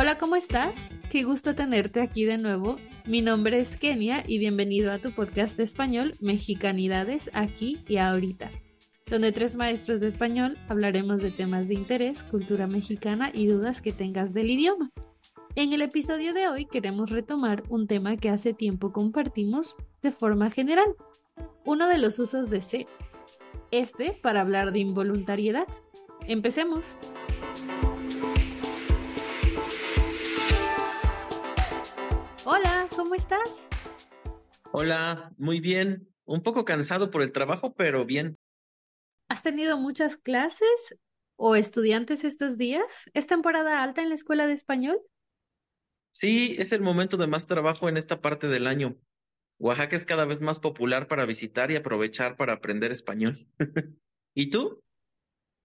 Hola, ¿cómo estás? Qué gusto tenerte aquí de nuevo. Mi nombre es Kenia y bienvenido a tu podcast de español Mexicanidades aquí y ahorita, donde tres maestros de español hablaremos de temas de interés, cultura mexicana y dudas que tengas del idioma. En el episodio de hoy queremos retomar un tema que hace tiempo compartimos de forma general, uno de los usos de C, este para hablar de involuntariedad. Empecemos. Hola, ¿cómo estás? Hola, muy bien. Un poco cansado por el trabajo, pero bien. ¿Has tenido muchas clases o estudiantes estos días? ¿Es temporada alta en la escuela de español? Sí, es el momento de más trabajo en esta parte del año. Oaxaca es cada vez más popular para visitar y aprovechar para aprender español. ¿Y tú?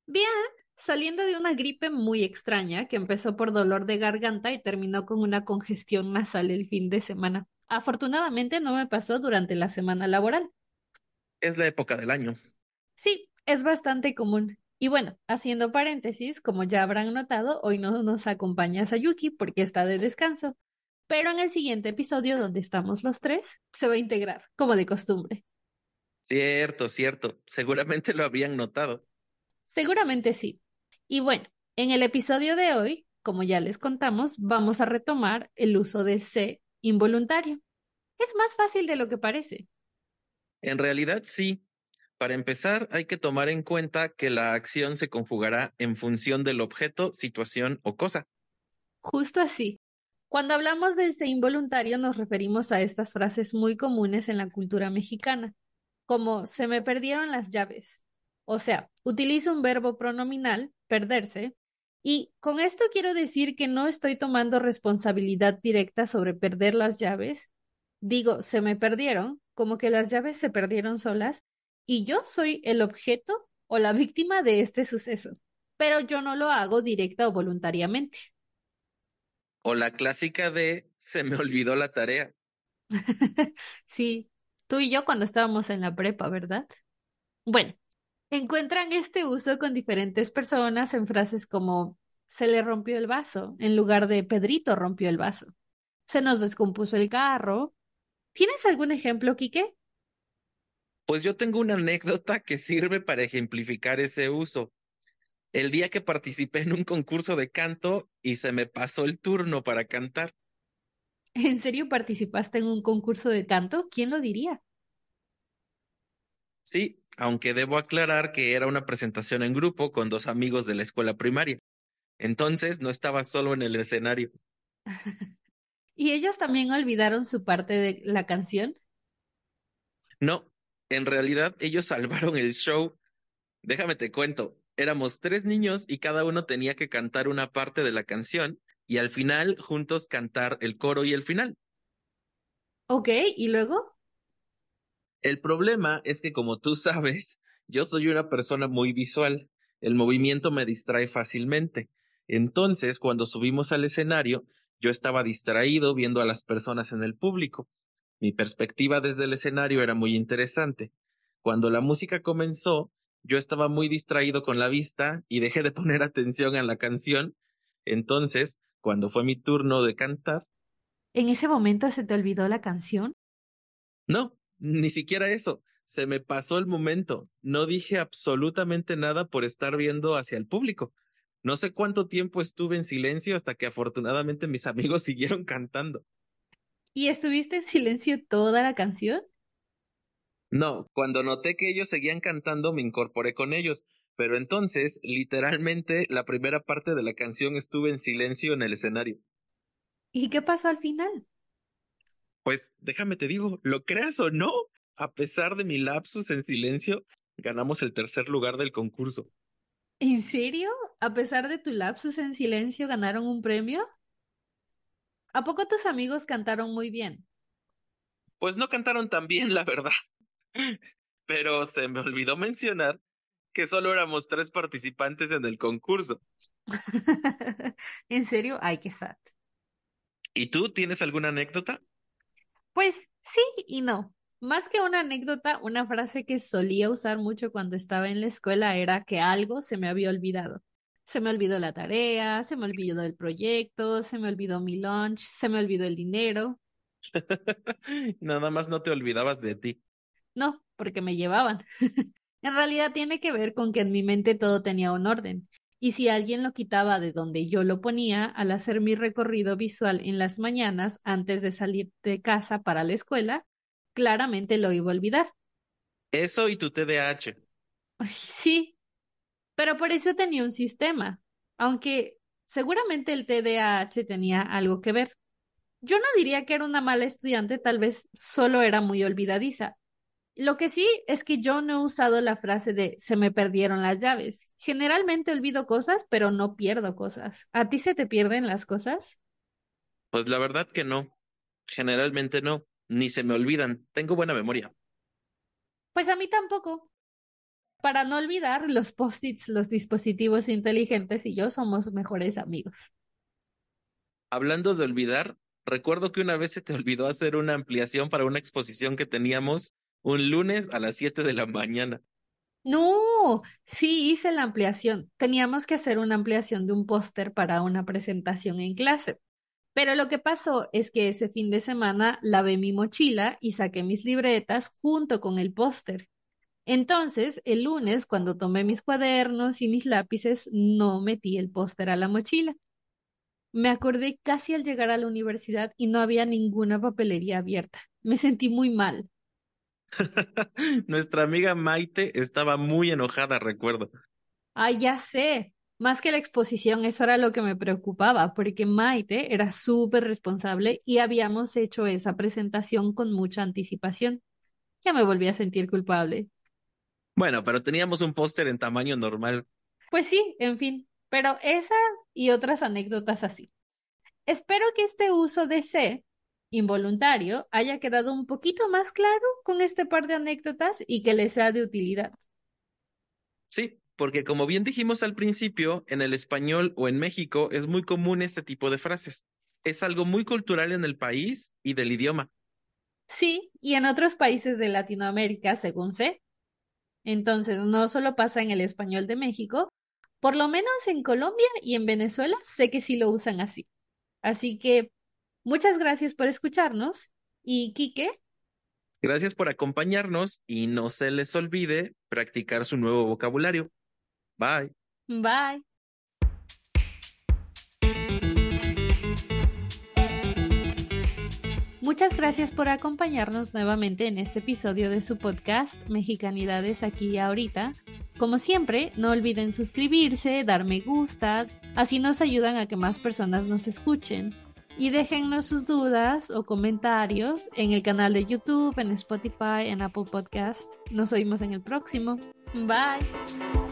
Bien, saliendo de una gripe muy extraña que empezó por dolor de garganta y terminó con una congestión nasal el fin de semana. Afortunadamente no me pasó durante la semana laboral. Es la época del año. Sí, es bastante común. Y bueno, haciendo paréntesis, como ya habrán notado, hoy no nos acompaña Sayuki porque está de descanso. Pero en el siguiente episodio, donde estamos los tres, se va a integrar, como de costumbre. Cierto, cierto. Seguramente lo habían notado. Seguramente sí. Y bueno, en el episodio de hoy, como ya les contamos, vamos a retomar el uso de C involuntario. Es más fácil de lo que parece. En realidad sí. Para empezar, hay que tomar en cuenta que la acción se conjugará en función del objeto, situación o cosa. Justo así. Cuando hablamos del C involuntario nos referimos a estas frases muy comunes en la cultura mexicana, como se me perdieron las llaves. O sea, utilizo un verbo pronominal perderse. Y con esto quiero decir que no estoy tomando responsabilidad directa sobre perder las llaves. Digo, se me perdieron, como que las llaves se perdieron solas, y yo soy el objeto o la víctima de este suceso, pero yo no lo hago directa o voluntariamente. O la clásica de se me olvidó la tarea. sí, tú y yo cuando estábamos en la prepa, ¿verdad? Bueno, encuentran este uso con diferentes personas en frases como se le rompió el vaso en lugar de Pedrito rompió el vaso. Se nos descompuso el carro. ¿Tienes algún ejemplo, Quique? Pues yo tengo una anécdota que sirve para ejemplificar ese uso. El día que participé en un concurso de canto y se me pasó el turno para cantar. ¿En serio participaste en un concurso de canto? ¿Quién lo diría? Sí, aunque debo aclarar que era una presentación en grupo con dos amigos de la escuela primaria. Entonces no estaba solo en el escenario. ¿Y ellos también olvidaron su parte de la canción? No, en realidad ellos salvaron el show. Déjame te cuento, éramos tres niños y cada uno tenía que cantar una parte de la canción y al final juntos cantar el coro y el final. Ok, ¿y luego? El problema es que como tú sabes, yo soy una persona muy visual. El movimiento me distrae fácilmente. Entonces, cuando subimos al escenario, yo estaba distraído viendo a las personas en el público. Mi perspectiva desde el escenario era muy interesante. Cuando la música comenzó, yo estaba muy distraído con la vista y dejé de poner atención a la canción. Entonces, cuando fue mi turno de cantar. ¿En ese momento se te olvidó la canción? No, ni siquiera eso. Se me pasó el momento. No dije absolutamente nada por estar viendo hacia el público. No sé cuánto tiempo estuve en silencio hasta que afortunadamente mis amigos siguieron cantando. ¿Y estuviste en silencio toda la canción? No, cuando noté que ellos seguían cantando me incorporé con ellos, pero entonces, literalmente, la primera parte de la canción estuve en silencio en el escenario. ¿Y qué pasó al final? Pues déjame te digo, lo creas o no, a pesar de mi lapsus en silencio, ganamos el tercer lugar del concurso. ¿En serio? ¿A pesar de tu lapsus en silencio ganaron un premio? ¿A poco tus amigos cantaron muy bien? Pues no cantaron tan bien, la verdad. Pero se me olvidó mencionar que solo éramos tres participantes en el concurso. ¿En serio? Ay, qué sad. ¿Y tú tienes alguna anécdota? Pues sí y no. Más que una anécdota, una frase que solía usar mucho cuando estaba en la escuela era que algo se me había olvidado. Se me olvidó la tarea, se me olvidó el proyecto, se me olvidó mi lunch, se me olvidó el dinero. Nada más no te olvidabas de ti. No, porque me llevaban. en realidad tiene que ver con que en mi mente todo tenía un orden. Y si alguien lo quitaba de donde yo lo ponía al hacer mi recorrido visual en las mañanas antes de salir de casa para la escuela, claramente lo iba a olvidar. Eso y tu TDAH. Sí, pero por eso tenía un sistema, aunque seguramente el TDAH tenía algo que ver. Yo no diría que era una mala estudiante, tal vez solo era muy olvidadiza. Lo que sí es que yo no he usado la frase de se me perdieron las llaves. Generalmente olvido cosas, pero no pierdo cosas. ¿A ti se te pierden las cosas? Pues la verdad que no. Generalmente no. Ni se me olvidan. Tengo buena memoria. Pues a mí tampoco. Para no olvidar, los post-its, los dispositivos inteligentes y yo somos mejores amigos. Hablando de olvidar, recuerdo que una vez se te olvidó hacer una ampliación para una exposición que teníamos un lunes a las 7 de la mañana. No, sí hice la ampliación. Teníamos que hacer una ampliación de un póster para una presentación en clase. Pero lo que pasó es que ese fin de semana lavé mi mochila y saqué mis libretas junto con el póster. Entonces, el lunes, cuando tomé mis cuadernos y mis lápices, no metí el póster a la mochila. Me acordé casi al llegar a la universidad y no había ninguna papelería abierta. Me sentí muy mal. Nuestra amiga Maite estaba muy enojada, recuerdo. Ay, ya sé. Más que la exposición, eso era lo que me preocupaba, porque Maite era súper responsable y habíamos hecho esa presentación con mucha anticipación. Ya me volví a sentir culpable. Bueno, pero teníamos un póster en tamaño normal. Pues sí, en fin, pero esa y otras anécdotas así. Espero que este uso de C involuntario haya quedado un poquito más claro con este par de anécdotas y que les sea de utilidad. Sí, porque como bien dijimos al principio, en el español o en México es muy común este tipo de frases. Es algo muy cultural en el país y del idioma. Sí, y en otros países de Latinoamérica, según sé. Entonces, no solo pasa en el español de México, por lo menos en Colombia y en Venezuela sé que sí lo usan así. Así que Muchas gracias por escucharnos y Quique. Gracias por acompañarnos y no se les olvide practicar su nuevo vocabulario. Bye. Bye. Muchas gracias por acompañarnos nuevamente en este episodio de su podcast Mexicanidades aquí y ahorita. Como siempre, no olviden suscribirse, dar me gusta, así nos ayudan a que más personas nos escuchen y déjennos sus dudas o comentarios en el canal de YouTube, en Spotify, en Apple Podcast. Nos oímos en el próximo. Bye.